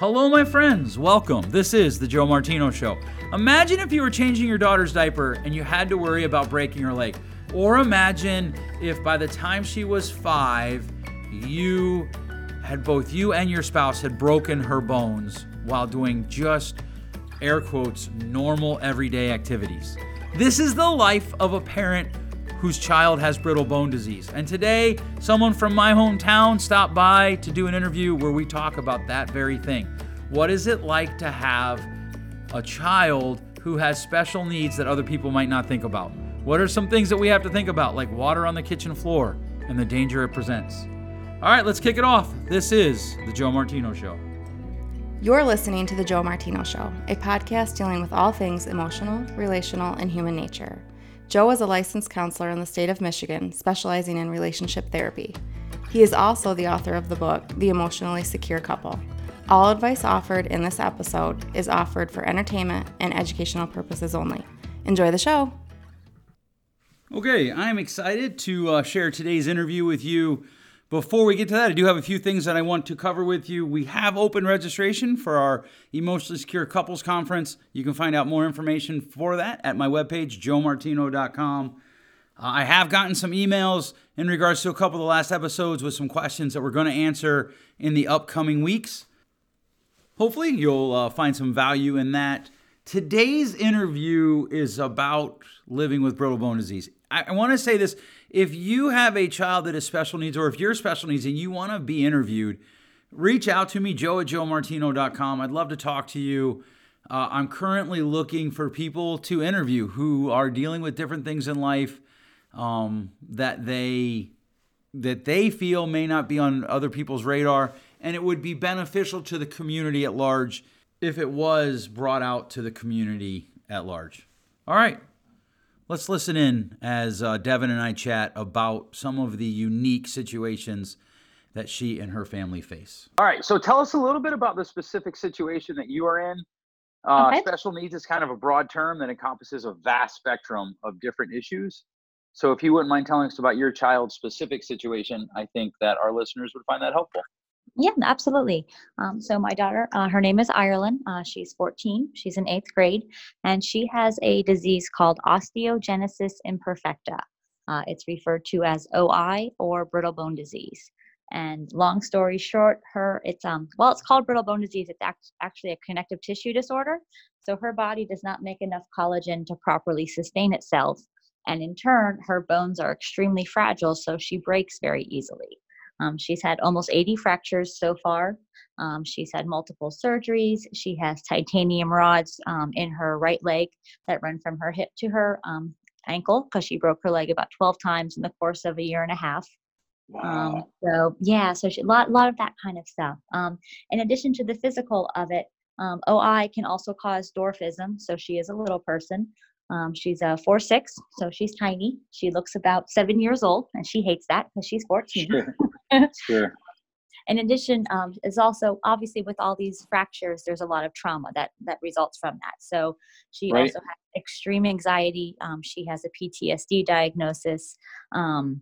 Hello, my friends. Welcome. This is the Joe Martino Show. Imagine if you were changing your daughter's diaper and you had to worry about breaking her leg. Or imagine if by the time she was five, you had both you and your spouse had broken her bones while doing just air quotes normal everyday activities. This is the life of a parent whose child has brittle bone disease. And today, someone from my hometown stopped by to do an interview where we talk about that very thing. What is it like to have a child who has special needs that other people might not think about? What are some things that we have to think about, like water on the kitchen floor and the danger it presents? All right, let's kick it off. This is The Joe Martino Show. You're listening to The Joe Martino Show, a podcast dealing with all things emotional, relational, and human nature. Joe is a licensed counselor in the state of Michigan, specializing in relationship therapy. He is also the author of the book, The Emotionally Secure Couple. All advice offered in this episode is offered for entertainment and educational purposes only. Enjoy the show. Okay, I'm excited to uh, share today's interview with you. Before we get to that, I do have a few things that I want to cover with you. We have open registration for our Emotionally Secure Couples Conference. You can find out more information for that at my webpage, joemartino.com. Uh, I have gotten some emails in regards to a couple of the last episodes with some questions that we're going to answer in the upcoming weeks. Hopefully, you'll uh, find some value in that. Today's interview is about living with brittle bone disease. I, I want to say this if you have a child that has special needs, or if you're special needs and you want to be interviewed, reach out to me, joe at joemartino.com. I'd love to talk to you. Uh, I'm currently looking for people to interview who are dealing with different things in life um, that they that they feel may not be on other people's radar, and it would be beneficial to the community at large if it was brought out to the community at large. All right, let's listen in as uh, Devin and I chat about some of the unique situations that she and her family face. All right, so tell us a little bit about the specific situation that you are in. Uh, Okay. Special needs is kind of a broad term that encompasses a vast spectrum of different issues. So if you wouldn't mind telling us about your child's specific situation, I think that our listeners would find that helpful. Yeah, absolutely. Um, so my daughter, uh, her name is Ireland. Uh, she's 14. She's in eighth grade, and she has a disease called osteogenesis imperfecta. Uh, it's referred to as OI or brittle bone disease. And long story short, her it's um well it's called brittle bone disease. It's act- actually a connective tissue disorder. So her body does not make enough collagen to properly sustain itself, and in turn, her bones are extremely fragile, so she breaks very easily. Um, she's had almost 80 fractures so far. Um, she's had multiple surgeries. She has titanium rods um, in her right leg that run from her hip to her um, ankle because she broke her leg about 12 times in the course of a year and a half. Um, so yeah, so a lot, lot of that kind of stuff. Um, in addition to the physical of it, um, OI can also cause dwarfism. So she is a little person. Um, she's a four six, so she's tiny. She looks about seven years old, and she hates that because she's 14. Sure. sure. in addition um, is also obviously with all these fractures there's a lot of trauma that that results from that so she Right. also has extreme anxiety um, she has a ptsd diagnosis um,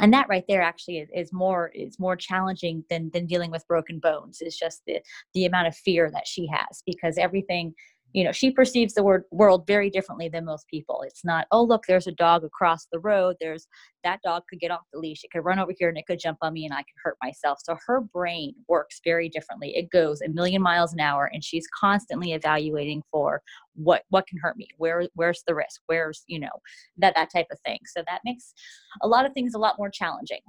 and that right there actually is, is more is more challenging than than dealing with broken bones it's just the the amount of fear that she has because everything you know she perceives the word world very differently than most people. It's not oh look there's a dog across the road. There's that dog could get off the leash. It could run over here and it could jump on me and i could hurt myself. So her brain works very differently. It goes a million miles an hour and she's constantly evaluating for what what can hurt me? Where where's the risk? Where's you know that that type of thing. So that makes a lot of things a lot more challenging.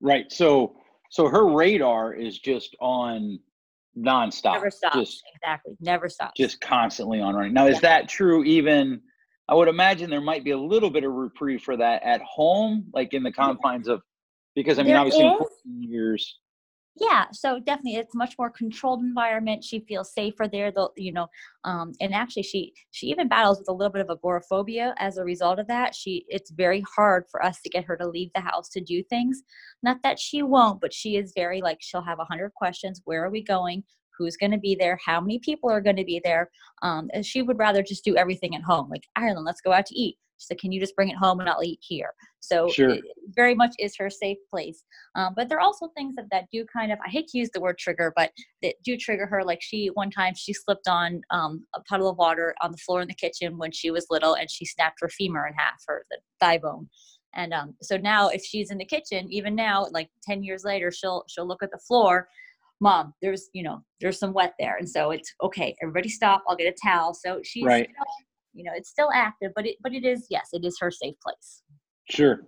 Right. So so her radar is just on nonstop. never stops Just exactly never stops just constantly on running. Now, is Yeah. that true even? I would imagine there might be a little bit of reprieve for that at home, like in the confines of, because I mean, There obviously, is. years, yeah so definitely it's much more controlled environment she feels safer there though you know um, and actually she she even battles with a little bit of agoraphobia as a result of that she it's very hard for us to get her to leave the house to do things not that she won't but she is very like she'll have a hundred questions where are we going who's going to be there how many people are going to be there um, she would rather just do everything at home like ireland let's go out to eat She said, "Can you just bring it home and I'll eat here?" So Sure. it very much is her safe place. Um, but there are also things that, that do kind of I hate to use the word trigger, but that do trigger her. Like she one time she slipped on um, a puddle of water on the floor in the kitchen when she was little, and she snapped her femur in half, her the thigh bone. And um, so now, if she's in the kitchen, even now, like ten years later, she'll she'll look at the floor. Mom, there's you know there's some wet there, and so it's okay. Everybody stop. I'll get a towel. So she's Right. You know it's still active, but it but it is yes, it is her safe place. Sure.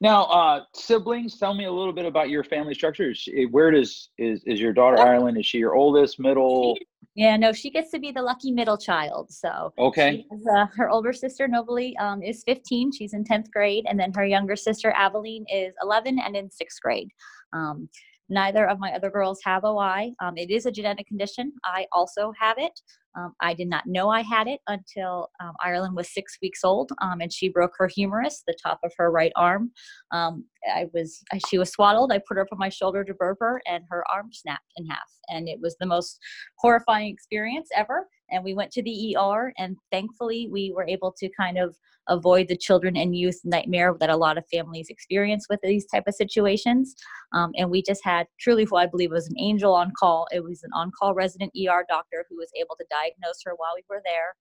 Now, uh, siblings, tell me a little bit about your family structure. She- Where does is is your daughter Yeah. Ireland? Is she your oldest, middle? Yeah, no, she gets to be the lucky middle child. So Okay. has, uh, her older sister Nobly um, is 15. She's in 10th grade, and then her younger sister Aveline is 11 and in sixth grade. Um, neither of my other girls have OI. Um, it is a genetic condition. I also have it. Um, I did not know I had it until um, Ireland was six weeks old, um, and she broke her humerus, the top of her right arm. Um, I was she was swaddled. I put her up on my shoulder to burp her, and her arm snapped in half, and it was the most horrifying experience ever. And we went to the ER, and thankfully we were able to kind of avoid the children and youth nightmare that a lot of families experience with these type of situations. Um, and we just had truly who I believe was an angel on call. It was an on-call resident ER doctor who was able to diagnose her while we were there,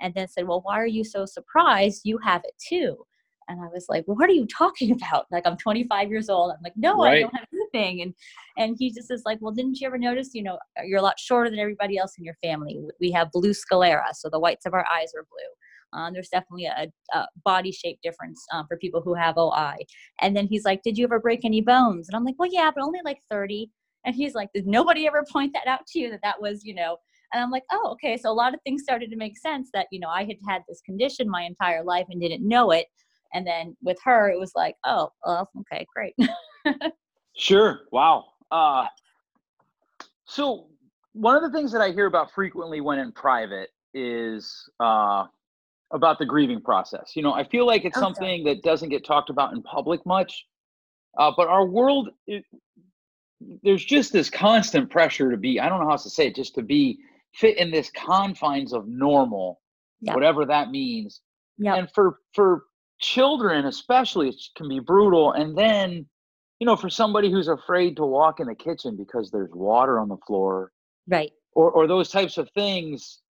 and then said, "Well, why are you so surprised? You have it too." And I was like, well, "What are you talking about?" Like I'm 25 years old. I'm like, "No, I don't have anything." And and he just is like, "Well, didn't you ever notice? You know, you're a lot shorter than everybody else in your family. We have blue sclera, so the whites of our eyes are blue." Um, there's definitely a, a body shape difference um, for people who have OI. And then he's like, Did you ever break any bones? And I'm like, Well, yeah, but only like 30. And he's like, Did nobody ever point that out to you that that was, you know? And I'm like, Oh, okay. So a lot of things started to make sense that, you know, I had had this condition my entire life and didn't know it. And then with her, it was like, Oh, well, okay, great. Sure. Wow. Uh, so one of the things that I hear about frequently when in private is uh, about the grieving process. You know, I feel like it's Okay. something that doesn't get talked about in public much, uh, but our world, it, there's just this constant pressure to be, I don't know how else to say it, just to be fit in this confines of normal, Yeah. whatever that means. yeah. And for, for children, especially, it can be brutal. And then, you know, for somebody who's afraid to walk in the kitchen because there's water on the floor Right. or, or those types of things,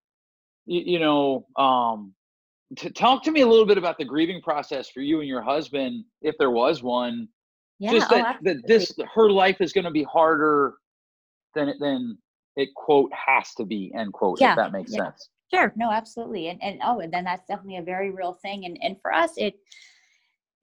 you, you know, um, to talk to me a little bit about the grieving process for you and your husband, if there was one. Yeah. just oh, that, that this her life is going to be harder than it than it quote has to be end quote Yeah, if that makes yeah. sense. Sure, no, absolutely. And and oh, and then that's definitely a very real thing. And and for us it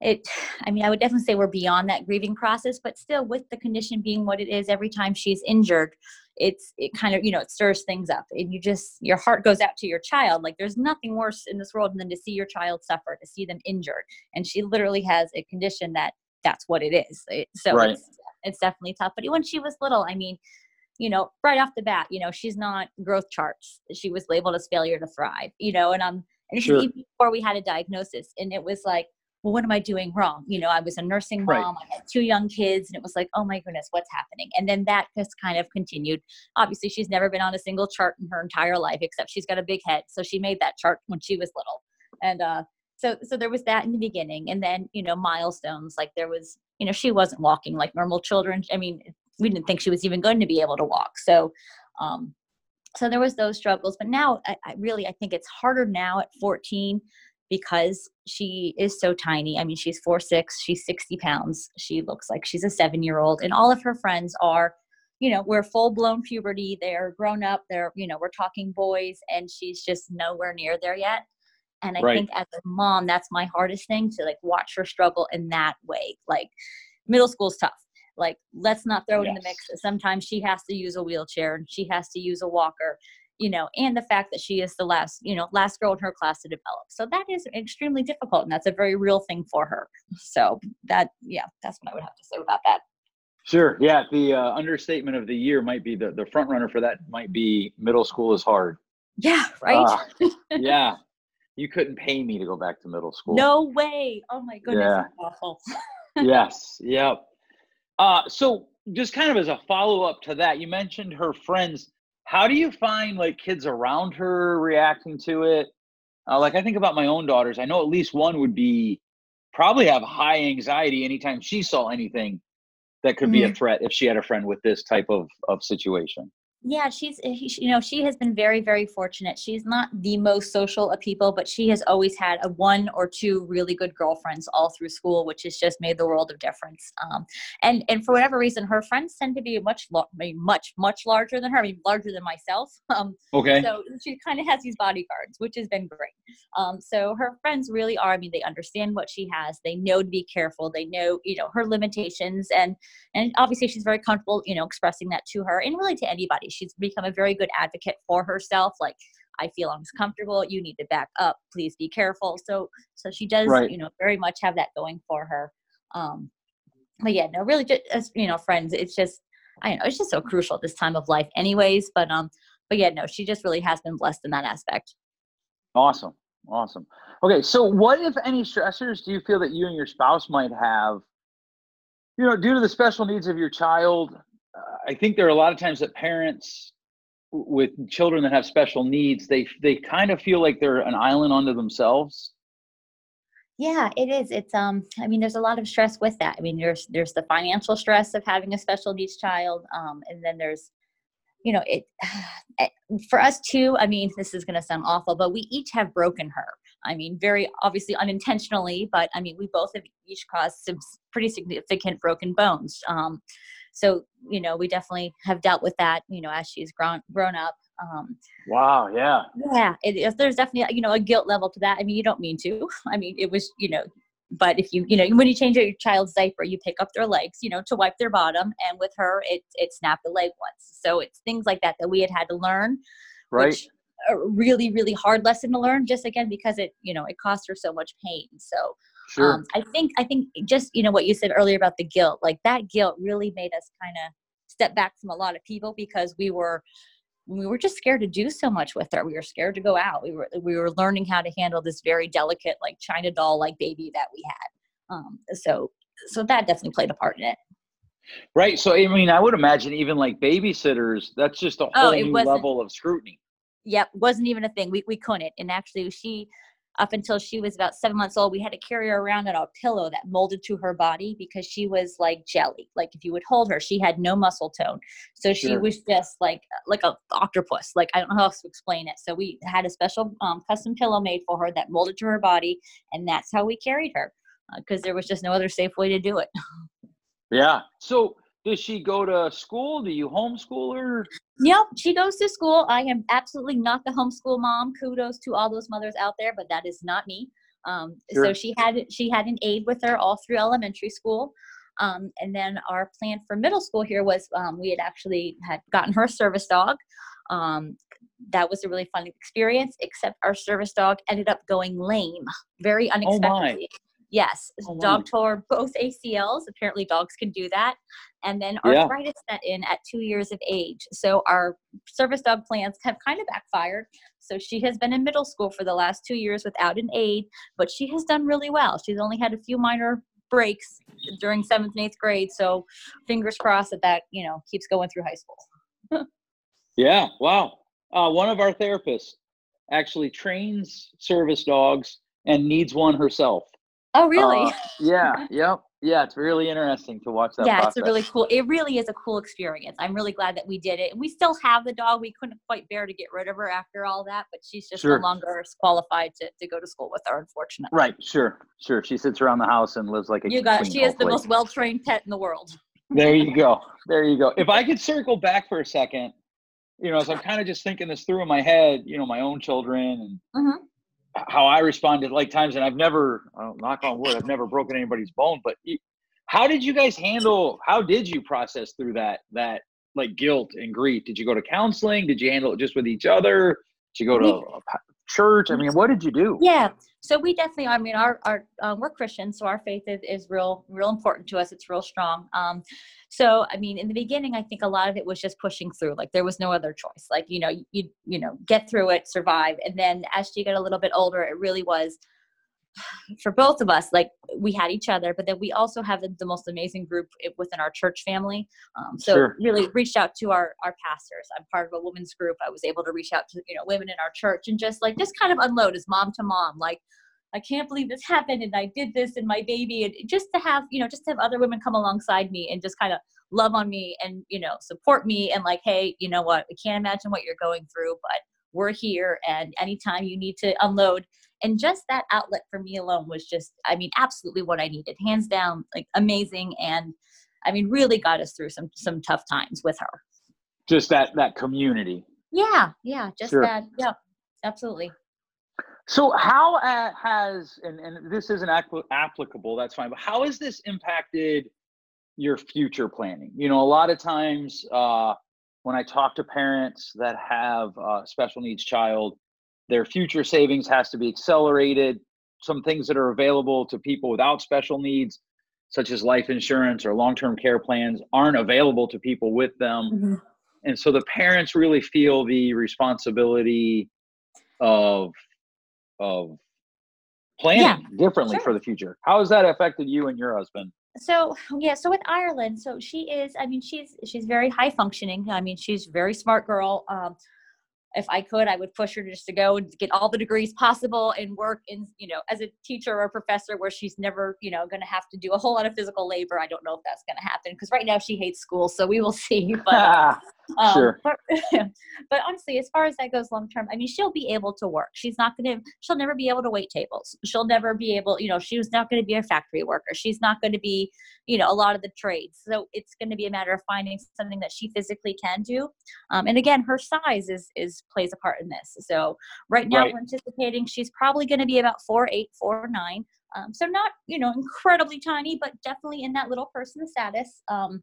it I mean, I would definitely say we're beyond that grieving process, but still with the condition being what it is, every time she's injured, it's it kind of, you know, it stirs things up. And you just your heart goes out to your child. Like there's nothing worse in this world than to see your child suffer, to see them injured. And she literally has a condition that that's what it is. It- so Right. it's it's definitely tough. But when she was little, I mean, you know, right off the bat, you know, she's not growth charts. She was labeled as failure to thrive, you know, and um, and Sure. even before we had a diagnosis, and it was like, well, what am I doing wrong? You know, I was a nursing Right. mom, I had two young kids, and it was like, oh my goodness, what's happening? And then that just kind of continued. Obviously, she's never been on a single chart in her entire life, except she's got a big head, so she made that chart when she was little, and uh, so so there was that in the beginning, and then you know milestones like there was, you know, she wasn't walking like normal children. I mean, we didn't think she was even going to be able to walk. So, um, so there was those struggles. But now, I, I really, I think it's harder now at 14 because she is so tiny. I mean, she's four six. She's 60 pounds. She looks like she's a seven year old, and all of her friends are. You know, we're full blown puberty. They're grown up. They're, you know, we're talking boys, and she's just nowhere near there yet. And I Right. think as a mom, that's my hardest thing to like watch her struggle in that way. Like middle school's tough. Like let's not throw it in the mix. Sometimes she has to use a wheelchair and she has to use a walker, you know, and the fact that she is the last, you know, last girl in her class to develop. So that is extremely difficult and that's a very real thing for her. So that yeah, that's what I would have to say about that. Sure. Yeah. The uh, understatement of the year might be the the front runner for that might be middle school is hard. Yeah, right? Ah, yeah. You couldn't pay me to go back to middle school. no way. Oh my goodness. Yeah. awful. yes. Yep. Uh, so just kind of as a follow up to that, you mentioned her friends. How do you find like kids around her reacting to it? Uh, like I think about my own daughters, I know at least one would be probably have high anxiety anytime she saw anything that could mm-hmm. be a mm-hmm. threat if she had a friend with this type of of situation yeah she's eh, you know she has been very very fortunate. She's not the most social of people but she has always had a one or two really good girlfriends all through school which has just made the world of difference. Um, and and for whatever reason her friends tend to be much much much larger than her i mean larger than myself. Um, okay. so she kind of has these bodyguards which has been great. Um, so her friends really are i mean they understand what she has. They know to be careful. They know you know her limitations. And and obviously she's very comfortable you know expressing that to her and really to anybody she's become a very good advocate for herself like i feel uncomfortable you need to back up please be careful. So so she does right. you know very much have that going for her. Um but yeah no really just as you know friends it's just i don't know it's just so crucial at this time of life anyways but um but yeah no she just really has been blessed in that aspect. Awesome awesome. Okay so what if any stressors do you feel that you and your spouse might have you know due to the special needs of your child I think there are a lot of times that parents with children that have special needs, they they kind of feel like they're an island unto themselves. Yeah, it is. It's um I mean there's a lot of stress with that. I mean there's there's the financial stress of having a special needs child um and then there's you know it eh, for us too i mean this is going to sound awful but we each have broken her i mean very obviously unintentionally but i mean we both have each caused some pretty significant broken bones um, so you know we definitely have dealt with that you know as she's grown grown up um wow yeah. yeah it, there's definitely you know a guilt level to that. I mean you don't mean to. I mean it was you know but if you you know when you change your child's diaper you pick up their legs you know to wipe their bottom and with her it it snapped the leg once. So it's things like that that we had had to learn right. which, a really really hard lesson to learn just again because it you know it cost her so much pain. So Sure. Um, I think I think just you know what you said earlier about the guilt, like that guilt really made us kind of step back from a lot of people because we were we were just scared to do so much with her. We were scared to go out. We were we were learning how to handle this very delicate, like China doll like baby that we had. Um, so so that definitely played a part in it. Right. So I mean, I would imagine even like babysitters, that's just a oh, whole oh, new level of scrutiny. Yep, wasn't even a thing. We we couldn't. And actually, she up until she was about seven months old, we had to carry her around on a pillow that molded to her body because she was like jelly. Like if you would hold her, she had no muscle tone. So she sure. was just like like a octopus. Like I don't know how else to explain it. So we had a special um, custom pillow made for her that molded to her body, and that's how we carried her because uh, there was just no other safe way to do it. Yeah. So does she go to school? Do you homeschool her? Yep, she goes to school. I am absolutely not the homeschool mom. Kudos to all those mothers out there, but that is not me. Um, sure. So she had she had an aide with her all through elementary school. Um, and then our plan for middle school here was um, we had actually had gotten her service dog. Um, that was a really fun experience, except our service dog ended up going lame very oh, unexpectedly. Oh Yes, oh, dog tore both ACLs. Apparently, dogs can do that. And then arthritis yeah. set in at two years of age. So our service dog plans have kind of backfired. So she has been in middle school for the last two years without an aide, but she has done really well. She's only had a few minor breaks during seventh and eighth grade. So fingers crossed that that you know keeps going through high school. yeah. Wow. Uh, one of our therapists actually trains service dogs and needs one herself. Oh, really? Uh, yeah. yep. Yeah, it's really interesting to watch that. Yeah, process. it's a really cool. It really is a cool experience. I'm really glad that we did it. And we still have the dog. We couldn't quite bear to get rid of her after all that, but she's just sure. no longer qualified to, to go to school with her, unfortunately. Right. Sure. Sure. She sits around the house and lives like a. You got. She is the most well trained pet in the world. There you go. There you go. If I could circle back for a second, you know, as I'm kind of just thinking this through in my head, you know, my own children and. Mm-hmm how I responded like times, and I've never, knock on wood, I've never broken anybody's bone. But how did you guys handle? How did you process through that that like guilt and grief? Did you go to counseling? Did you handle it just with each other? Did you go to a church? I mean, what did you do? Yeah, so we definitely. I mean, our our uh, we're Christians, so our faith is, is real real important to us. It's real strong. Um, so i mean in the beginning i think a lot of it was just pushing through like there was no other choice like you know you you know get through it survive and then as she got a little bit older it really was for both of us, like we had each other, but then we also have the, the most amazing group within our church family. Um, so Sure. really reached out to our our pastors. I'm part of a women's group. I was able to reach out to you know women in our church and just like just kind of unload as mom to mom, like. I can't believe this happened and I did this and my baby and just to have, you know, just to have other women come alongside me and just kind of love on me and, you know, support me and like, hey, you know what, I can't imagine what you're going through, but we're here and anytime you need to unload and just that outlet for me alone was just i mean absolutely what i needed hands down like amazing and i mean really got us through some some tough times with her Just that that community. yeah yeah just Sure. that yeah absolutely So how uh, has and, and this isn't appli- applicable, that's fine, but how has this impacted your future planning? You know, a lot of times uh, when I talk to parents that have a special needs child, their future savings has to be accelerated. Some things that are available to people without special needs, such as life insurance or long-term care plans, aren't available to people with them. And so the parents really feel the responsibility of of planning differently sure. for the future. How has that affected you and your husband? so yeah so with ireland so she is i mean she's she's very high functioning i mean she's a very smart girl um if i could i would push her just to go and get all the degrees possible and work in you know as a teacher or a professor where she's never you know going to have to do a whole lot of physical labor. I don't know if that's going to happen because right now she hates school so we will see but um, Sure. But, but honestly, as far as that goes long term, I mean, she'll be able to work. She's not going to, she'll never be able to wait tables. She'll never be able, you know, she was not going to be a factory worker. She's not going to be, you know, a lot of the trades. So it's going to be a matter of finding something that she physically can do. Um, and again, her size is, is plays a part in this. So right now Right. we're anticipating she's probably going to be about four, eight, four, nine. Um, so not, you know, incredibly tiny, but definitely in that little person status. Um,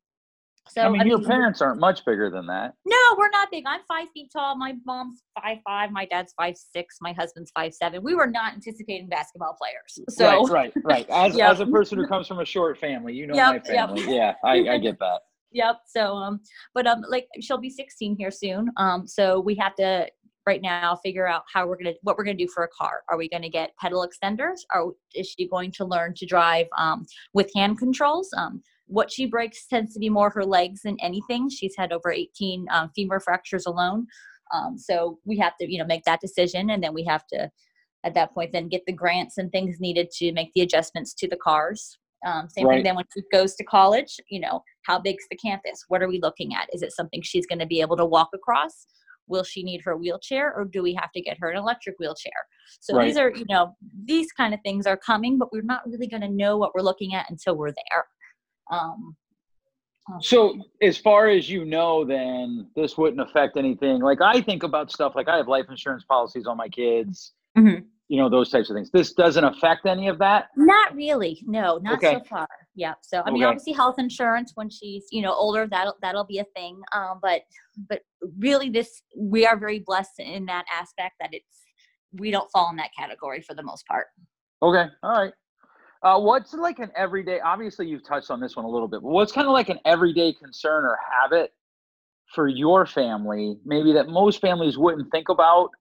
so I mean, your mean, parents aren't much bigger than that. no, we're not big. I'm five feet tall. My mom's five five. My dad's five six. My husband's five seven. We were not anticipating basketball players. So right, right, right. As Yep. as a person who comes from a short family, you know Yep, my yep. family. Yeah, I, I get that. yep. So um, but um, like she'll be 16 here soon. Um, so we have to right now figure out how we're gonna what we're gonna do for a car. Are we gonna get pedal extenders? Or is she going to learn to drive um with hand controls? Um, what she breaks tends to be more her legs than anything. She's had over 18 um, femur fractures alone. Um, so we have to, you know, make that decision, and then we have to, at that point, then get the grants and things needed to make the adjustments to the cars. Um, same Right. thing then when she goes to college. You know, how big's the campus? What are we looking at? Is it something she's going to be able to walk across? Will she need her wheelchair, or do we have to get her an electric wheelchair? So Right. these are, you know, these kind of things are coming, but we're not really going to know what we're looking at until we're there. Um, So, as far as you know, then this wouldn't affect anything. Like I think about stuff like I have life insurance policies on my kids. Mhm. You know those types of things. This doesn't affect any of that. Not really. No, not so far. Yeah. So I mean, Okay. obviously, health insurance when she's you know older, that'll that'll be a thing. Um, but but really, this we are very blessed in that aspect that it's we don't fall in that category for the most part. Okay, all right. Uh, what's like an everyday? Obviously, you've touched on this one a little bit, but what's kind of like an everyday concern or habit for your family, maybe that most families wouldn't think about?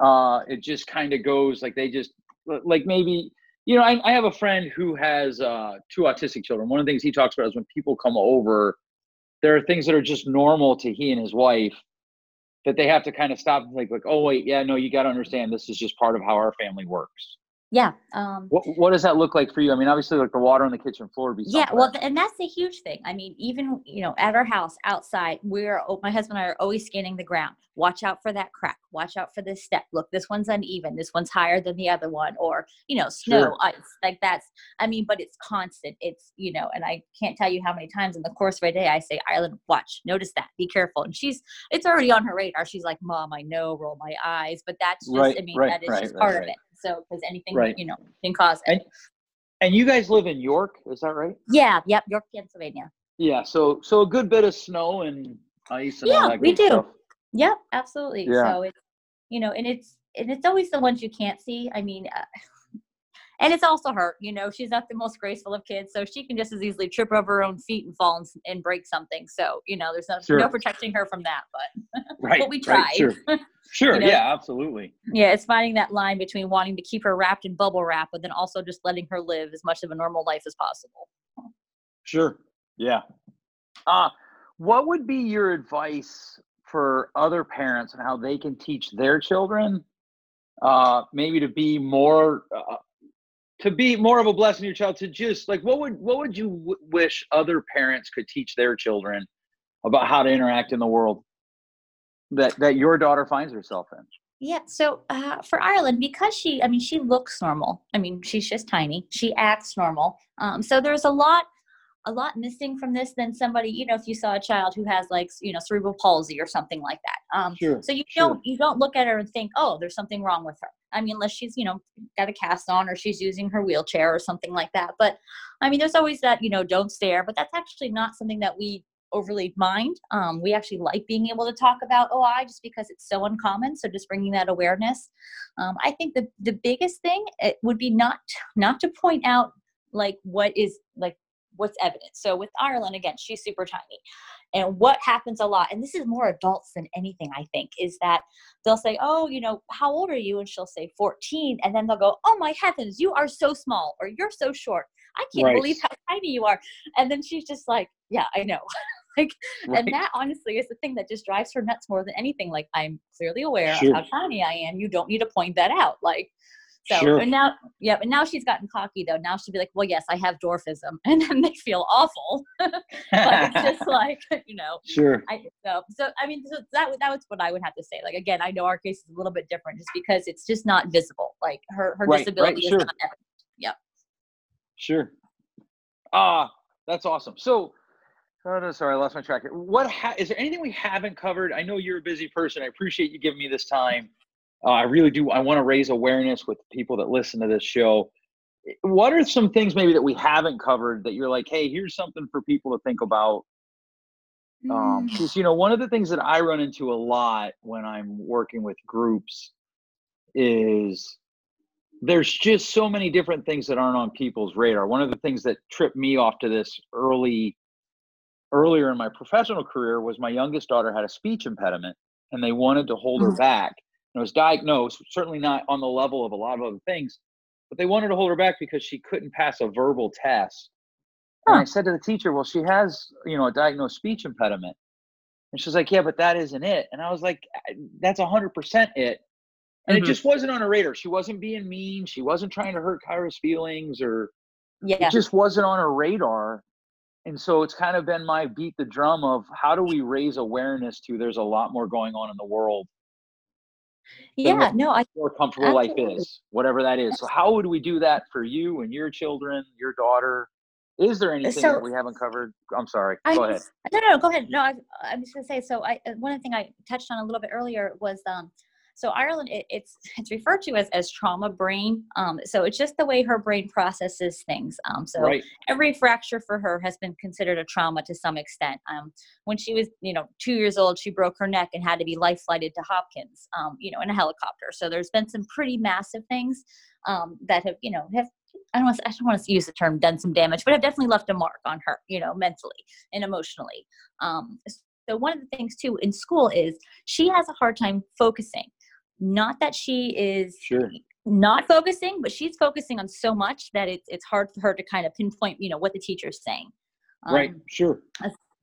Uh, it just kind of goes like they just like maybe you know. I, I have a friend who has uh, two autistic children. One of the things he talks about is when people come over, there are things that are just normal to he and his wife that they have to kind of stop and think like, oh wait, yeah, no, you got to understand this is just part of how our family works. Yeah. Um, What what does that look like for you? I mean, obviously, like the water on the kitchen floor would be yeah well th- and that's a huge thing. I mean even you know at our house outside we're oh, my husband and i are always scanning the ground. Watch out for that crack. Watch out for this step. Look this one's uneven. This one's higher than the other one or you know snow Sure. ice like that's i mean but it's constant. It's you know and i can't tell you how many times in the course of a day i say ireland watch notice that. Be careful. And she's it's already on her radar. She's like mom i know roll my eyes. But that's just Right, i mean right, that is right, just right, part right. of it so because anything Right. you know can cause it And and you guys live in York, is that right? yeah yep york pennsylvania Yeah. So so a good bit of snow and ice and Yeah, we do. stuff. Yep, absolutely. Yeah. So it's you know, and it's and it's always the ones you can't see. I mean, uh, and it's also her you know she's not the most graceful of kids so she can just as easily trip over her own feet and fall and, and break something so you know there's no, Sure. no protecting her from that but Right. but we right, sure. Sure. You know? Yeah, absolutely. yeah it's finding that line between wanting to keep her wrapped in bubble wrap but then also just letting her live as much of a normal life as possible Sure. Yeah. Uh, what would be your advice for other parents and how they can teach their children uh, maybe to be more uh, to be more of a blessing to your child to just like what would what would you w- wish other parents could teach their children about how to interact in the world that that your daughter finds herself in Yeah. So uh, for Ireland, because she, I mean, she looks normal. I mean, she's just tiny. She acts normal. Um, so there's a lot, a lot missing from this than somebody, you know, if you saw a child who has like, you know, cerebral palsy or something like that. Um, Sure, so you sure. don't, you don't look at her and think, oh, there's something wrong with her. I mean, unless she's, you know, got a cast on or she's using her wheelchair or something like that. But I mean, there's always that, you know, don't stare. But that's actually not something that we overly mind. Um, we actually like being able to talk about OI just because it's so uncommon. So just bringing that awareness. Um, I think the the biggest thing it would be not not to point out like what is like what's evident. So with Ireland again, she's super tiny. And what happens a lot, and this is more adults than anything, I think, is that they'll say, Oh, you know, how old are you? And she'll say 14. And then they'll go, Oh my heavens, you are so small, or you're so short. I can't Right. believe how tiny you are. And then she's just like, Yeah, I know. like Right. and that honestly is the thing that just drives her nuts more than anything. Like I'm clearly aware Sure. of how tiny I am. You don't need to point that out. Like so Sure. and now yeah, but now she's gotten cocky though. Now she'll be like, Well, yes, I have dwarfism. And then they feel awful. but it's just like, you know, sure I so so I mean so that that was what I would have to say. Like again, I know our case is a little bit different just because it's just not visible. Like her her Right, right, disability sure. is not evident. Yeah. Sure. Ah, that's awesome. So, oh, no, sorry, I lost my track. What ha- is there anything we haven't covered? I know you're a busy person. I appreciate you giving me this time. Uh, I really do. I want to raise awareness with people that listen to this show. What are some things maybe that we haven't covered that you're like, hey, here's something for people to think about? Um, Mm. because you know, one of the things that I run into a lot when I'm working with groups is there's just so many different things that aren't on people's radar. One of the things that tripped me off to this early earlier in my professional career was my youngest daughter had a speech impediment and they wanted to hold her Mhm. back. And was diagnosed, certainly not on the level of a lot of other things, but they wanted to hold her back because she couldn't pass a verbal test. And I said to the teacher, "Well, she has, you know, a diagnosed speech impediment." And she's like, "Yeah, but that isn't it." And I was like, "I- "That's hundred percent it." And Mhm. it just wasn't on her radar. She wasn't being mean. She wasn't trying to hurt Kyra's feelings, or Yeah. it just wasn't on her radar. And so it's kind of been my beat the drum of how do we raise awareness to there's a lot more going on in the world, Yeah. No, I more comfortable life is, whatever that is. So how would we do that for you and your children, your daughter? Is there anything So- that we haven't covered? I'm sorry. I Go ahead. No, no, go ahead. No, I, I was going to say. So, I uh, one thing I touched on a little bit earlier was um, so Ireland. It, it's it's referred to as as trauma brain. Um, so it's just the way her brain processes things. Um, so Right. every fracture for her has been considered a trauma to some extent. Um, when she was, you know, two years old, she broke her neck and had to be life flighted to Hopkins, um, you know, in a helicopter. So there's been some pretty massive things um, that have, you know, have I don't want to, I don't want to use the term done some damage, but I've definitely left a mark on her, you know, mentally and emotionally. Um, so one of the things too in school is she has a hard time focusing. Not that she is Sure. not focusing, but she's focusing on so much that it's it's hard for her to kind of pinpoint, you know, what the teacher's saying. right. Um, Sure.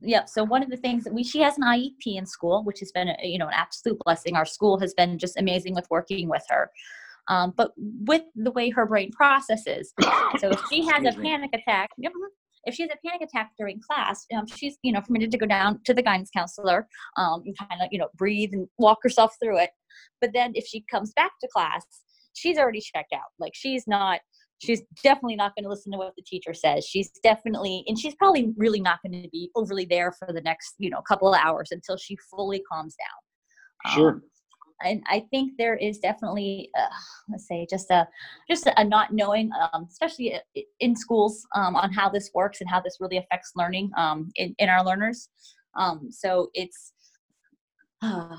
Yep. So one of the things that we she has an IEP in school, which has been a, you know an absolute blessing. Our school has been just amazing with working with her. Um, but with the way her brain processes, so if she has a panic attack, yep, if she has a panic attack during class, um, she's you know permitted to go down to the guidance counselor, um, and kind of you know breathe and walk herself through it. But then if she comes back to class, she's already checked out. Like she's not she's definitely not going to listen to what the teacher says she's definitely and she's probably really not going to be overly there for the next you know couple of hours until she fully calms down Sure. Um, and i think there is definitely uh, let's say just a just a not knowing um, especially in schools um, on how this works and how this really affects learning um, in, in our learners um, so it's uh,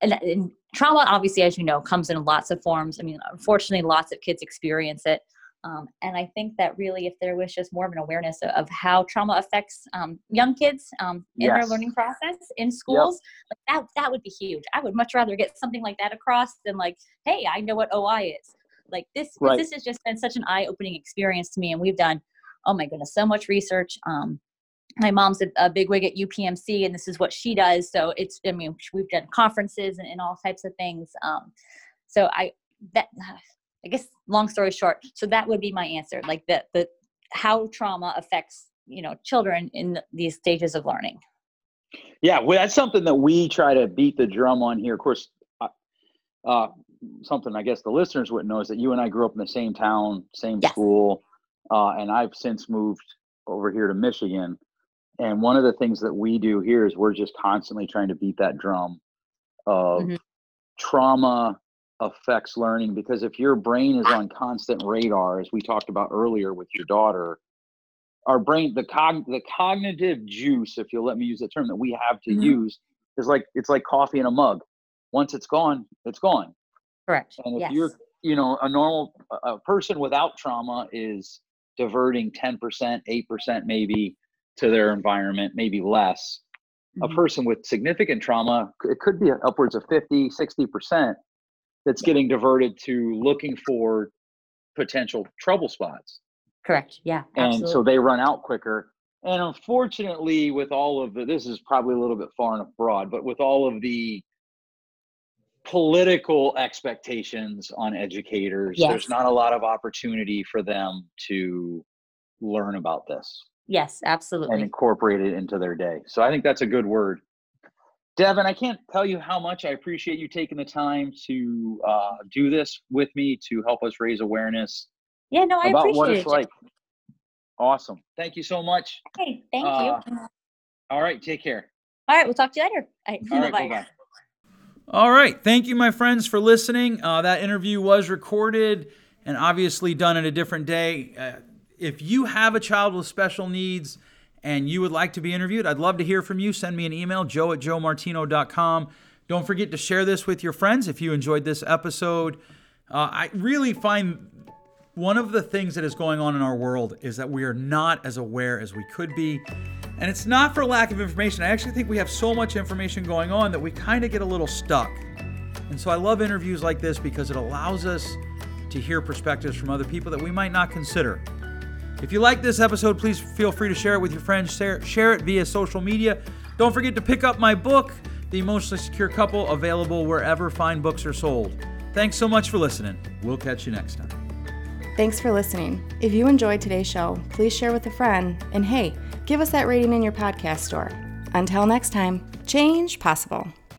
and, and trauma, obviously, as you know, comes in lots of forms. I mean, unfortunately, lots of kids experience it. Um, and I think that really, if there was just more of an awareness of, of how trauma affects um, young kids um, in yes. their learning process in schools, yep. like that that would be huge. I would much rather get something like that across than like, hey, I know what OI is. Like this, right. this has just been such an eye-opening experience to me, and we've done, oh my goodness, so much research. Um, my mom's a, a big wig at UPMC, and this is what she does. So it's, I mean, we've done conferences and, and all types of things. Um, so I that I guess long story short, so that would be my answer. Like the the how trauma affects you know children in these stages of learning. Yeah, well, that's something that we try to beat the drum on here. Of course, uh, uh, something I guess the listeners wouldn't know is that you and I grew up in the same town, same yes. school, uh, and I've since moved over here to Michigan. And one of the things that we do here is we're just constantly trying to beat that drum of mm-hmm. trauma affects learning because if your brain is on constant radar as we talked about earlier with your daughter our brain the cog the cognitive juice if you'll let me use the term that we have to mm-hmm. use is like it's like coffee in a mug once it's gone it's gone correct and if yes. you're you know a normal a person without trauma is diverting 10% 8% maybe to their environment maybe less mm-hmm. a person with significant trauma it could be upwards of 50 60% that's getting diverted to looking for potential trouble spots. Correct. Yeah. And so they run out quicker. And unfortunately, with all of the, this is probably a little bit far enough broad, but with all of the political expectations on educators, yes. there's not a lot of opportunity for them to learn about this. Yes, absolutely. And incorporate it into their day. So I think that's a good word. Devin, I can't tell you how much I appreciate you taking the time to uh, do this with me to help us raise awareness. Yeah, no, I about what it's it. like. Awesome. Thank you so much. Hey, thank uh, you. All right, take care. All right, we'll talk to you later. All right, all right bye. bye. All right, thank you, my friends, for listening. Uh, that interview was recorded and obviously done in a different day. Uh, if you have a child with special needs, and you would like to be interviewed, I'd love to hear from you. Send me an email, joe at joemartino.com. Don't forget to share this with your friends if you enjoyed this episode. Uh, I really find one of the things that is going on in our world is that we are not as aware as we could be. And it's not for lack of information. I actually think we have so much information going on that we kind of get a little stuck. And so I love interviews like this because it allows us to hear perspectives from other people that we might not consider. If you like this episode, please feel free to share it with your friends, share, share it via social media. Don't forget to pick up my book, The Emotionally Secure Couple, available wherever fine books are sold. Thanks so much for listening. We'll catch you next time. Thanks for listening. If you enjoyed today's show, please share with a friend. And hey, give us that rating in your podcast store. Until next time, change possible.